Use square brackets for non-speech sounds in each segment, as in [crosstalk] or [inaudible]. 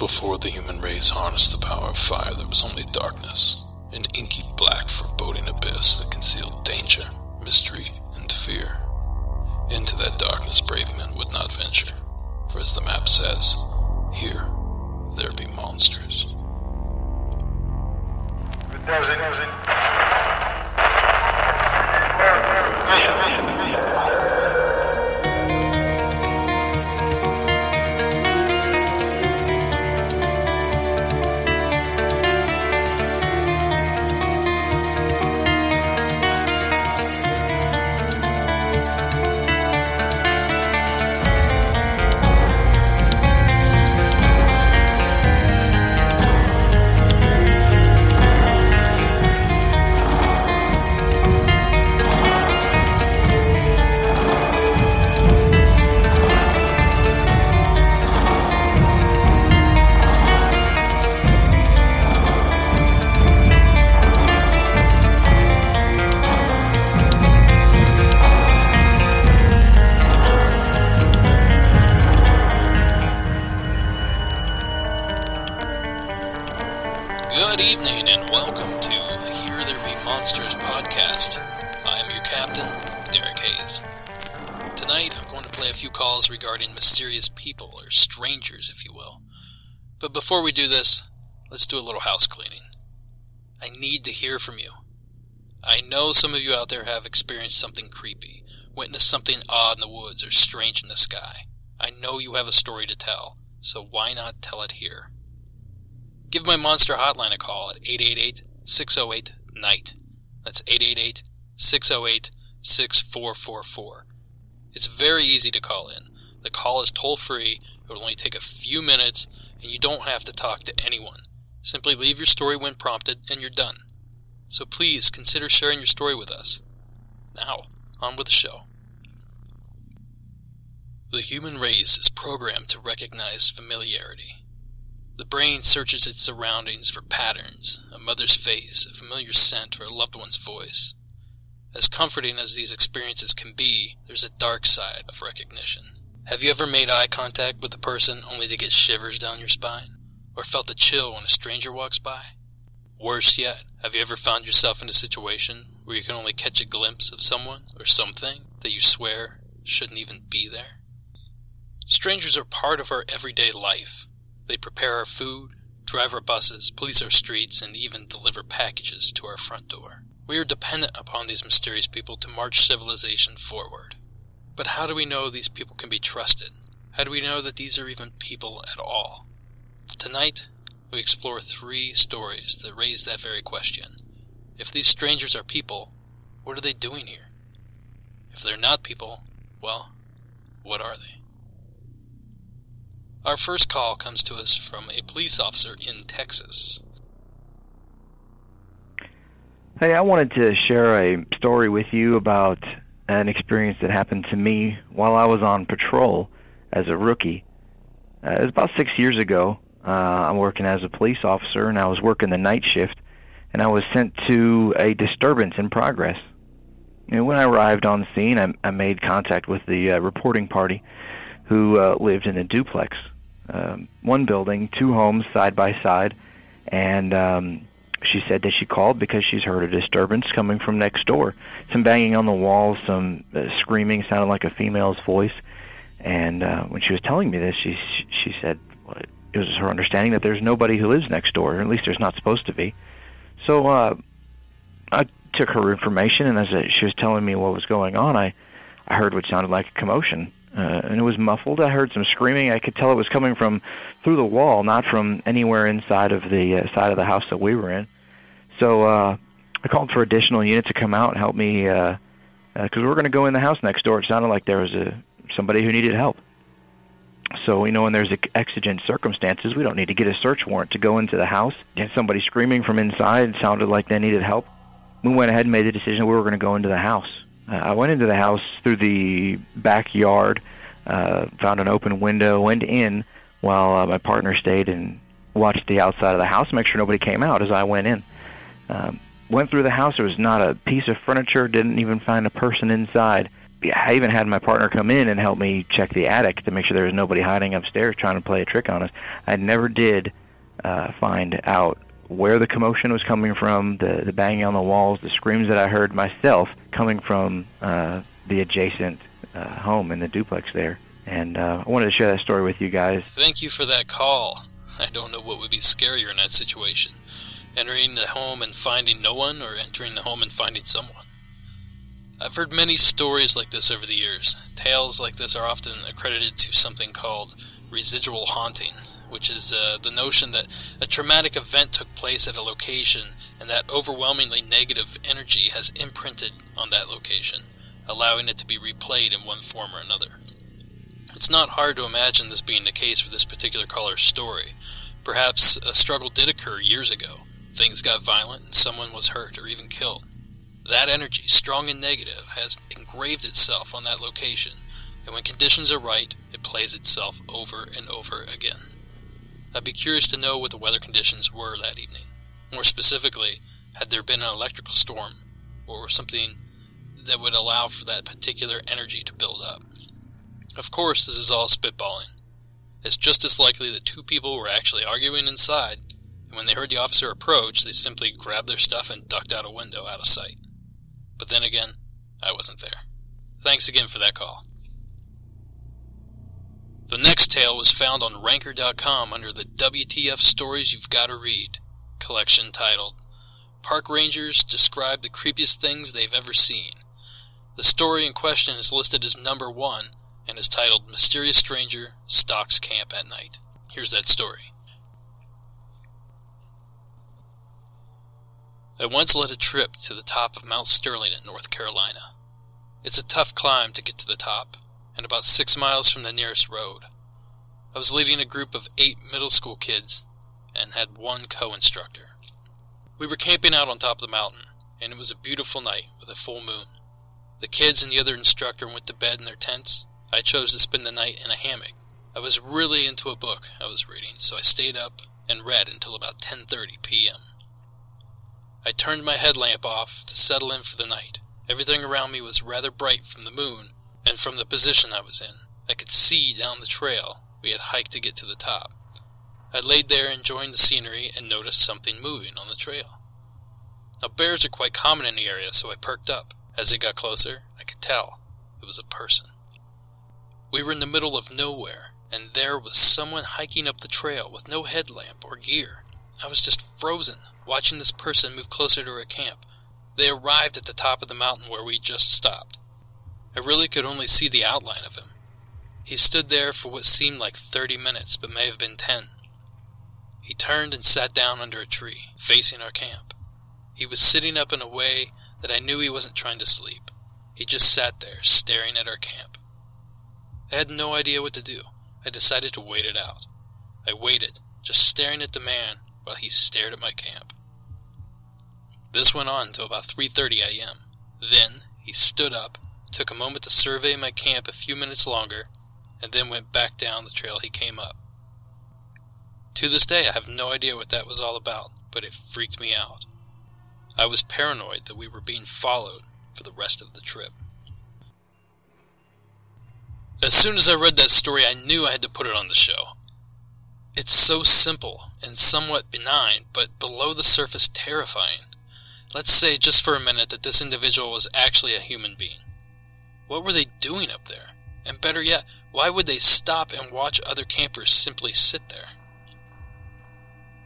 Before the human race harnessed the power of fire, there was only darkness, an inky black foreboding abyss that concealed danger, mystery, and fear. Into that darkness brave men would not venture, for as the map says, here there be monsters. Good few calls regarding mysterious people, or strangers, if you will. But before we do this, let's do a little house cleaning. I need to hear from you. I know some of you out there have experienced something creepy, witnessed something odd in the woods, or strange in the sky. I know you have a story to tell, so why not tell it here? Give my Monster Hotline a call at 888 608 NIGHT. That's 888 608 6444. It's very easy to call in. The call is toll free, it will only take a few minutes, and you don't have to talk to anyone. Simply leave your story when prompted, and you're done. So please consider sharing your story with us. Now, on with the show. The human race is programmed to recognize familiarity. The brain searches its surroundings for patterns, a mother's face, a familiar scent, or a loved one's voice. As comforting as these experiences can be, there's a dark side of recognition. Have you ever made eye contact with a person only to get shivers down your spine? Or felt a chill when a stranger walks by? Worse yet, have you ever found yourself in a situation where you can only catch a glimpse of someone or something that you swear shouldn't even be there? Strangers are part of our everyday life. They prepare our food, drive our buses, police our streets, and even deliver packages to our front door. We are dependent upon these mysterious people to march civilization forward. But how do we know these people can be trusted? How do we know that these are even people at all? Tonight, we explore three stories that raise that very question. If these strangers are people, what are they doing here? If they're not people, well, what are they? Our first call comes to us from a police officer in Texas. Hey, I wanted to share a story with you about an experience that happened to me while I was on patrol as a rookie. Uh, it was about six years ago. Uh, I'm working as a police officer, and I was working the night shift, and I was sent to a disturbance in progress. And when I arrived on scene, I, I made contact with the uh, reporting party who uh, lived in a duplex, um, one building, two homes side by side, and um, she said that she called because she's heard a disturbance coming from next door, some banging on the walls, some uh, screaming, sounded like a female's voice. And uh, when she was telling me this, she she said well, it was her understanding that there's nobody who lives next door, or at least there's not supposed to be. So uh, I took her information, and as she was telling me what was going on, I I heard what sounded like a commotion uh, and it was muffled. I heard some screaming. I could tell it was coming from through the wall, not from anywhere inside of the uh, side of the house that we were in. So uh, I called for additional units to come out and help me because uh, uh, we were going to go in the house next door. It sounded like there was a somebody who needed help. So you know, when there's exigent circumstances, we don't need to get a search warrant to go into the house. And somebody screaming from inside sounded like they needed help. We went ahead and made the decision we were going to go into the house. Uh, I went into the house through the backyard, uh, found an open window, went in while uh, my partner stayed and watched the outside of the house, make sure nobody came out as I went in. Um, went through the house. There was not a piece of furniture. Didn't even find a person inside. I even had my partner come in and help me check the attic to make sure there was nobody hiding upstairs trying to play a trick on us. I never did uh, find out where the commotion was coming from, the the banging on the walls, the screams that I heard myself coming from uh, the adjacent uh, home in the duplex there. And uh, I wanted to share that story with you guys. Thank you for that call. I don't know what would be scarier in that situation entering the home and finding no one, or entering the home and finding someone. I've heard many stories like this over the years. Tales like this are often accredited to something called residual haunting, which is uh, the notion that a traumatic event took place at a location and that overwhelmingly negative energy has imprinted on that location, allowing it to be replayed in one form or another. It's not hard to imagine this being the case for this particular caller's story. Perhaps a struggle did occur years ago. Things got violent and someone was hurt or even killed. That energy, strong and negative, has engraved itself on that location and when conditions are right, it plays itself over and over again. I'd be curious to know what the weather conditions were that evening. More specifically, had there been an electrical storm or something that would allow for that particular energy to build up. Of course, this is all spitballing. It's just as likely that two people were actually arguing inside, and when they heard the officer approach, they simply grabbed their stuff and ducked out a window out of sight. But then again, I wasn't there. Thanks again for that call. The next tale was found on Ranker.com under the WTF Stories You've Gotta Read collection titled Park Rangers Describe the Creepiest Things They've Ever Seen. The story in question is listed as number one and is titled Mysterious Stranger Stalks Camp at Night. Here's that story. I once led a trip to the top of Mount Sterling in North Carolina. It's a tough climb to get to the top, and about six miles from the nearest road. I was leading a group of eight middle school kids and had one co instructor. We were camping out on top of the mountain, and it was a beautiful night with a full moon. The kids and the other instructor went to bed in their tents. I chose to spend the night in a hammock. I was really into a book I was reading, so I stayed up and read until about 10:30 p.m. I turned my headlamp off to settle in for the night. Everything around me was rather bright from the moon, and from the position I was in, I could see down the trail we had hiked to get to the top. I laid there enjoying the scenery and noticed something moving on the trail. Now, bears are quite common in the area, so I perked up. As it got closer, I could tell it was a person. We were in the middle of nowhere, and there was someone hiking up the trail with no headlamp or gear. I was just frozen, watching this person move closer to our camp. They arrived at the top of the mountain where we just stopped. I really could only see the outline of him. He stood there for what seemed like thirty minutes, but may have been ten. He turned and sat down under a tree, facing our camp. He was sitting up in a way that I knew he wasn't trying to sleep. He just sat there, staring at our camp. I had no idea what to do. I decided to wait it out. I waited, just staring at the man while he stared at my camp. This went on until about 3:30 a.m. Then he stood up took a moment to survey my camp a few minutes longer, and then went back down the trail he came up. To this day, I have no idea what that was all about, but it freaked me out. I was paranoid that we were being followed for the rest of the trip. As soon as I read that story, I knew I had to put it on the show. It's so simple and somewhat benign, but below the surface terrifying. Let's say just for a minute that this individual was actually a human being. What were they doing up there? And better yet, why would they stop and watch other campers simply sit there?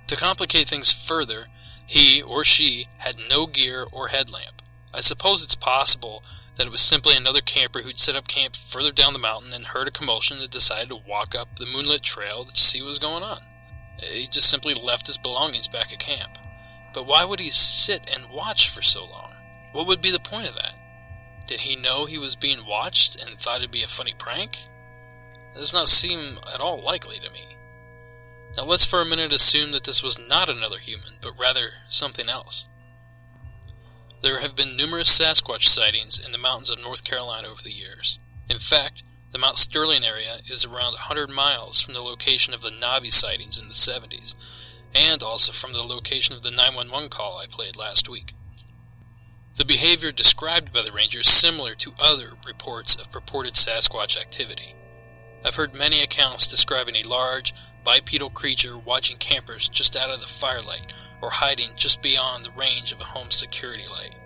To complicate things further, he or she had no gear or headlamp. I suppose it's possible that it was simply another camper who'd set up camp further down the mountain and heard a commotion and decided to walk up the moonlit trail to see what was going on. He just simply left his belongings back at camp. But why would he sit and watch for so long? What would be the point of that? Did he know he was being watched and thought it'd be a funny prank? It does not seem at all likely to me. Now let's for a minute assume that this was not another human, but rather something else. There have been numerous Sasquatch sightings in the mountains of North Carolina over the years. In fact, the Mount Sterling area is around 100 miles from the location of the Knobby sightings in the 70s, and also from the location of the 911 call I played last week. The behavior described by the ranger is similar to other reports of purported Sasquatch activity. I've heard many accounts describing a large, bipedal creature watching campers just out of the firelight or hiding just beyond the range of a home security light.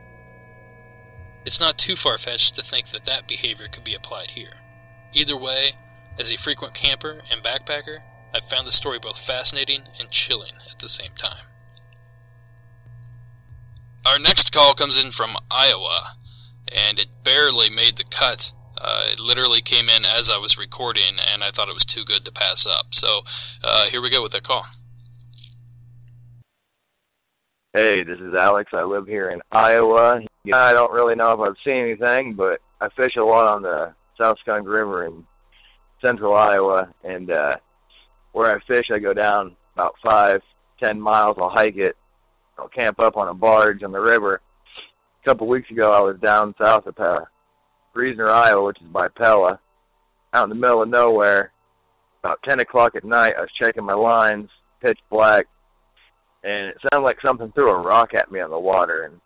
It's not too far fetched to think that that behavior could be applied here. Either way, as a frequent camper and backpacker, I've found the story both fascinating and chilling at the same time. Our next call comes in from Iowa, and it barely made the cut. Uh, it literally came in as I was recording, and I thought it was too good to pass up. So uh, here we go with that call. Hey, this is Alex. I live here in Iowa. I don't really know if I've seen anything, but I fish a lot on the South Skunk River in central Iowa, and uh, where I fish, I go down about five, ten miles. I'll hike it. I'll camp up on a barge on the river. A couple of weeks ago, I was down south of uh, Reasnor, Iowa, which is by Pella, out in the middle of nowhere. About 10 o'clock at night, I was checking my lines, pitch black, and it sounded like something threw a rock at me on the water. And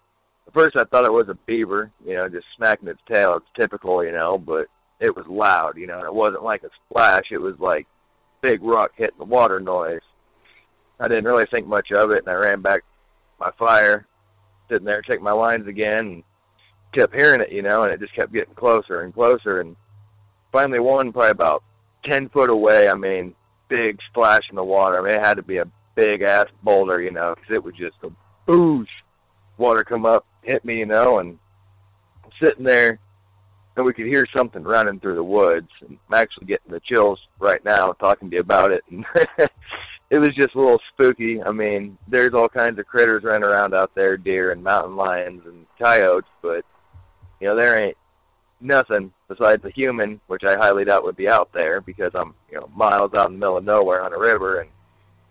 at first, I thought it was a beaver, you know, just smacking its tail. It's typical, you know, but it was loud, you know, and it wasn't like a splash. It was like big rock hitting the water noise. I didn't really think much of it, and I ran back my fire, sitting there checking my lines again, and kept hearing it, you know, and it just kept getting closer and closer, and finally one probably about ten foot away. I mean, big splash in the water. I mean, it had to be a big ass boulder, you know, because it would just go boosh, water come up, hit me, you know, and sitting there and we could hear something running through the woods. And I'm actually getting the chills right now talking to you about it. And [laughs] it was just a little spooky. I mean, there's all kinds of critters running around out there, deer and mountain lions and coyotes, but you know there ain't nothing besides a human, which I highly doubt would be out there because I'm you know miles out in the middle of nowhere on a river, and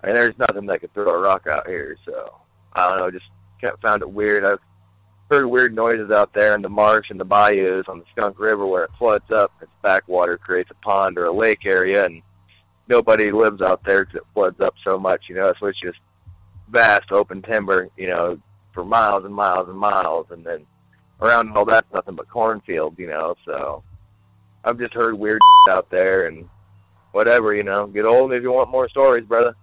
I mean, there's nothing that could throw a rock out here. So I don't know, just kind of found it weird. I've heard weird noises out there in the marsh and the bayous on the Skunk River where it floods up. Its backwater creates a pond or a lake area, and nobody lives out there because it floods up so much. You know, so it's just vast open timber. You know, for miles and miles and miles, and then around all that's nothing but cornfields. You know, so I've just heard weird [laughs] out there and whatever. You know, get old if you want more stories, brother.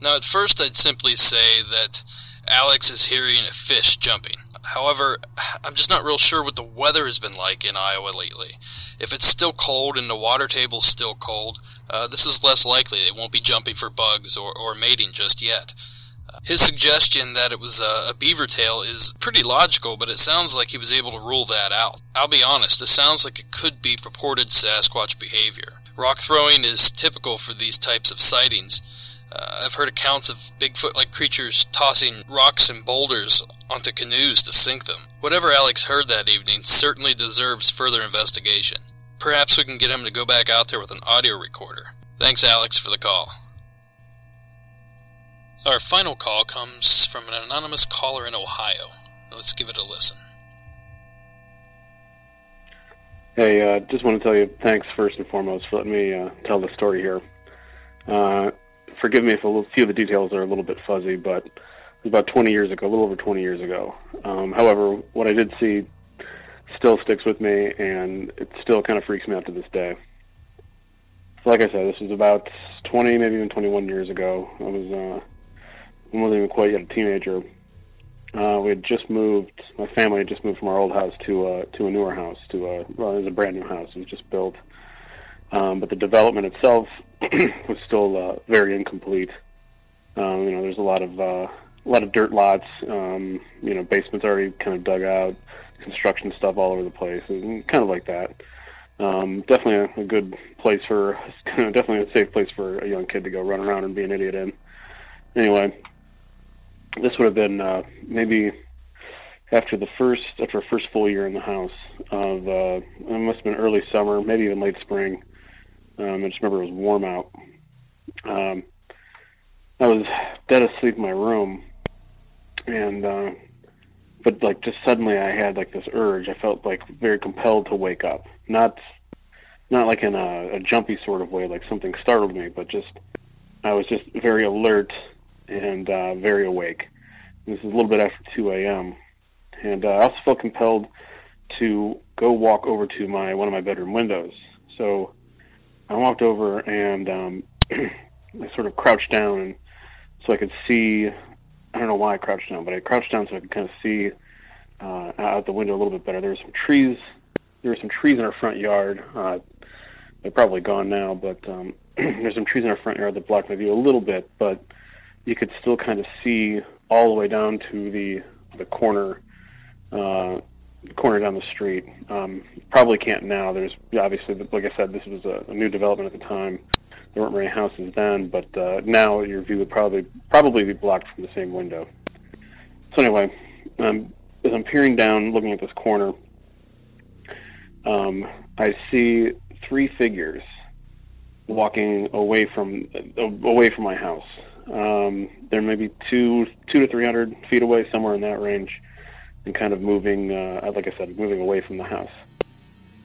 Now, at first, I'd simply say that Alex is hearing fish jumping. However, I'm just not real sure what the weather has been like in Iowa lately. If it's still cold and the water table's still cold, uh, this is less likely. They won't be jumping for bugs or, or mating just yet. Uh, his suggestion that it was a, a beaver tail is pretty logical, but it sounds like he was able to rule that out. I'll be honest, this sounds like it could be purported Sasquatch behavior. Rock throwing is typical for these types of sightings. Uh, I've heard accounts of Bigfoot like creatures tossing rocks and boulders onto canoes to sink them. Whatever Alex heard that evening certainly deserves further investigation. Perhaps we can get him to go back out there with an audio recorder. Thanks, Alex, for the call. Our final call comes from an anonymous caller in Ohio. Let's give it a listen. Hey, uh, just want to tell you thanks first and foremost for letting me uh, tell the story here. Uh, forgive me if a few of the details are a little bit fuzzy, but it was about 20 years ago, a little over 20 years ago. Um, however, what I did see still sticks with me, and it still kind of freaks me out to this day. Like I said, this was about 20, maybe even 21 years ago. I was, uh, I wasn't even quite yet a teenager. Uh, we had just moved. My family had just moved from our old house to uh, to a newer house. To a well, it was a brand new house. It was just built, um, but the development itself [clears throat] was still uh, very incomplete. Um, you know, there's a lot of uh, a lot of dirt lots. Um, you know, basements already kind of dug out, construction stuff all over the place, and kind of like that. Um, definitely a, a good place for, [laughs] definitely a safe place for a young kid to go run around and be an idiot in. Anyway, this would have been uh, maybe after the first after first full year in the house of uh, it must have been early summer, maybe even late spring. Um, I just remember it was warm out. Um, I was dead asleep in my room, and uh, but like just suddenly I had like this urge. I felt like very compelled to wake up. Not not like in a, a jumpy sort of way, like something startled me, but just I was just very alert and uh, very awake. This is a little bit after 2 a.m. And uh, I also felt compelled to go walk over to my one of my bedroom windows. So I walked over and um, [clears throat] I sort of crouched down, so I could see. I don't know why I crouched down, but I crouched down so I could kind of see uh, out the window a little bit better. There were some trees. There were some trees in our front yard. Uh, they're probably gone now, but um, [clears throat] there's some trees in our front yard that blocked my view a little bit. But you could still kind of see all the way down to the the corner uh, corner down the street. Um, probably can't now. There's obviously, like I said, this was a, a new development at the time. There weren't many houses then, but uh, now your view would probably probably be blocked from the same window. So anyway, um, as I'm peering down, looking at this corner, um, I see three figures walking away from uh, away from my house. Um, they're maybe two two to three hundred feet away, somewhere in that range and kind of moving, uh, like I said, moving away from the house.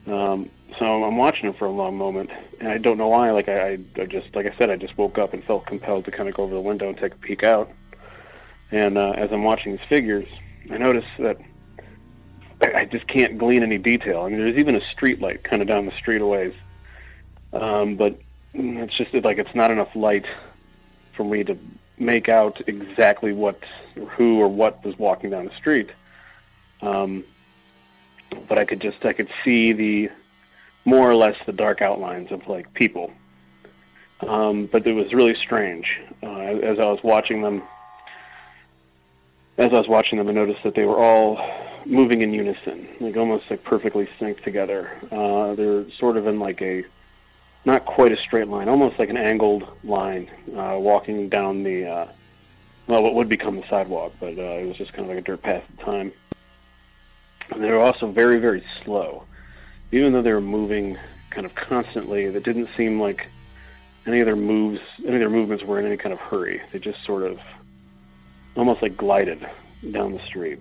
Um, so I'm watching him for a long moment, and I don't know why. Like I, I just, like I said, I just woke up and felt compelled to kind of go over the window and take a peek out. And uh, as I'm watching these figures, I notice that I, I just can't glean any detail. I mean, there's even a street light kind of down the street a ways, um, but it's just like it's not enough light for me to make out exactly what, who, or what was walking down the street. Um, but I could just I could see the more or less the dark outlines of like people. Um, but it was really strange uh, as I was watching them. As I was watching them, I noticed that they were all moving in unison, like almost like perfectly synced together. Uh, they're sort of in like a not quite a straight line, almost like an angled line, uh, walking down the uh, well, what would become the sidewalk, but uh, it was just kind of like a dirt path at the time. And they were also very, very slow. Even though they were moving kind of constantly, it didn't seem like any of their moves, any of their movements were in any kind of hurry. They just sort of almost like glided down the street.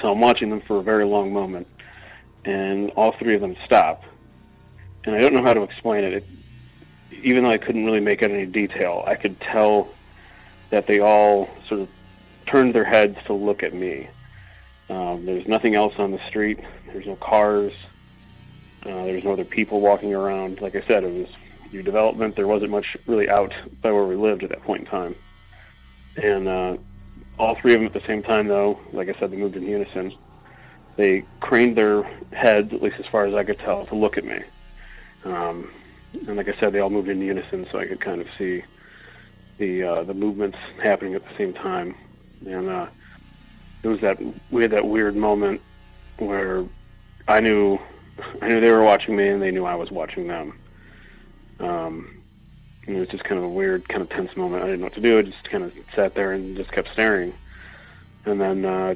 So I'm watching them for a very long moment, and all three of them stop. And I don't know how to explain it. it even though I couldn't really make out any detail, I could tell that they all sort of turned their heads to look at me. Um, there's nothing else on the street. There's no cars. Uh, there's no other people walking around. Like I said, it was new development. There wasn't much really out by where we lived at that point in time. And uh, all three of them at the same time, though, like I said, they moved in unison. They craned their heads, at least as far as I could tell, to look at me. Um, and like I said, they all moved in unison, so I could kind of see the uh, the movements happening at the same time. And uh, it was that we had that weird moment where I knew I knew they were watching me and they knew I was watching them. Um, it was just kind of a weird, kind of tense moment. I didn't know what to do. I just kind of sat there and just kept staring, and then uh,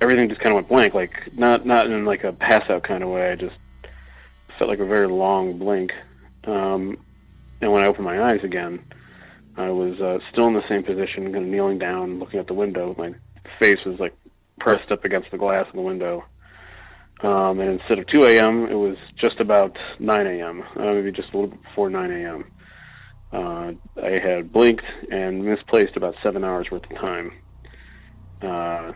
everything just kind of went blank. Like not not in like a pass out kind of way. I just felt like a very long blink. Um, and when I opened my eyes again, I was uh, still in the same position, kind of kneeling down, looking out the window. My face was like pressed up against the glass in the window. Um, and instead of 2 a.m., it was just about 9 a.m., uh, maybe just a little bit before 9 a.m. Uh, I had blinked and misplaced about seven hours worth of time. Uh,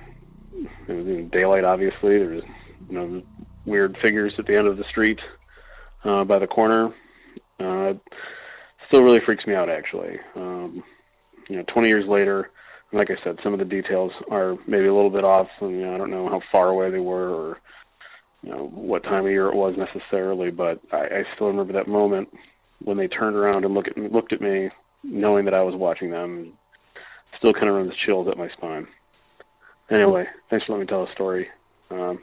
it was in daylight, obviously. There was you know weird figures at the end of the street uh, by the corner. Uh, still really freaks me out, actually. Um, you know, 20 years later, like I said, some of the details are maybe a little bit off. And, you know, I don't know how far away they were or you know what time of year it was necessarily, but I, I still remember that moment when they turned around and looked at me, looked at me, knowing that I was watching them. Still kind of runs chills up my spine. Anyway, thanks for letting me tell a story. Um,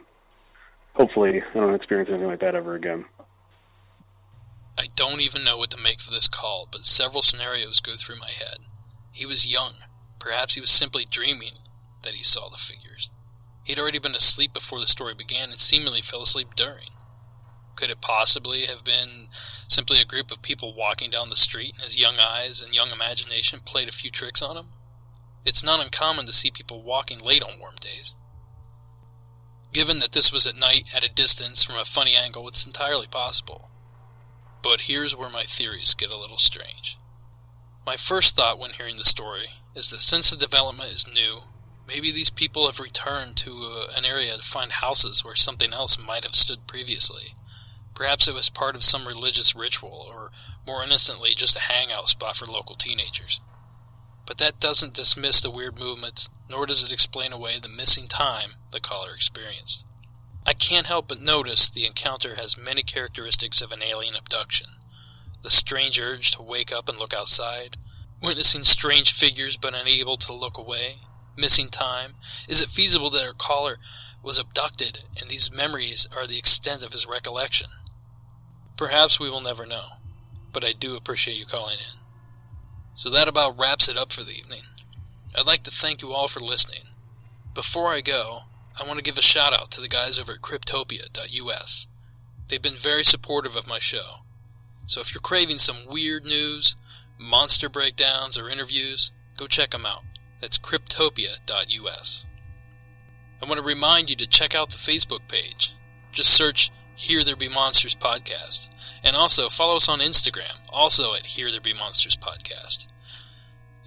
hopefully, I don't experience anything like that ever again. I don't even know what to make for this call, but several scenarios go through my head. He was young, Perhaps he was simply dreaming that he saw the figures. He had already been asleep before the story began and seemingly fell asleep during. Could it possibly have been simply a group of people walking down the street and his young eyes and young imagination played a few tricks on him? It's not uncommon to see people walking late on warm days. Given that this was at night at a distance from a funny angle, it's entirely possible. But here's where my theories get a little strange. My first thought when hearing the story is that since the development is new, maybe these people have returned to uh, an area to find houses where something else might have stood previously. Perhaps it was part of some religious ritual, or more innocently, just a hangout spot for local teenagers. But that doesn't dismiss the weird movements, nor does it explain away the missing time the caller experienced. I can't help but notice the encounter has many characteristics of an alien abduction. The strange urge to wake up and look outside, witnessing strange figures but unable to look away, missing time. Is it feasible that our caller was abducted and these memories are the extent of his recollection? Perhaps we will never know, but I do appreciate you calling in. So that about wraps it up for the evening. I'd like to thank you all for listening. Before I go, I want to give a shout out to the guys over at Cryptopia.us. They've been very supportive of my show. So if you're craving some weird news, monster breakdowns, or interviews, go check them out. That's Cryptopia.us. I want to remind you to check out the Facebook page. Just search Here There Be Monsters Podcast. And also follow us on Instagram, also at Here There Be Monsters Podcast.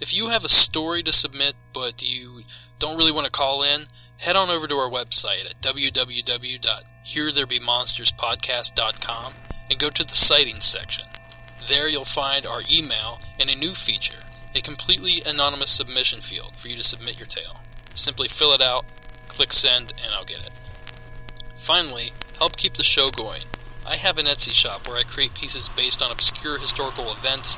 If you have a story to submit but you don't really want to call in, head on over to our website at www.heretherebemonsterspodcast.com and go to the sightings section. There you'll find our email and a new feature, a completely anonymous submission field for you to submit your tale. Simply fill it out, click send, and I'll get it. Finally, help keep the show going. I have an Etsy shop where I create pieces based on obscure historical events,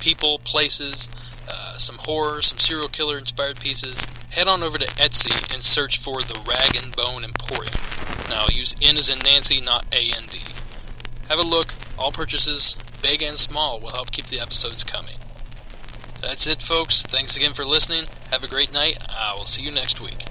people, places, uh, some horror, some serial killer inspired pieces, head on over to Etsy and search for the Rag and Bone Emporium. Now, use N as in Nancy, not A A N D. D. Have a look. All purchases, big and small, will help keep the episodes coming. That's it, folks. Thanks again for listening. Have a great night. I will see you next week.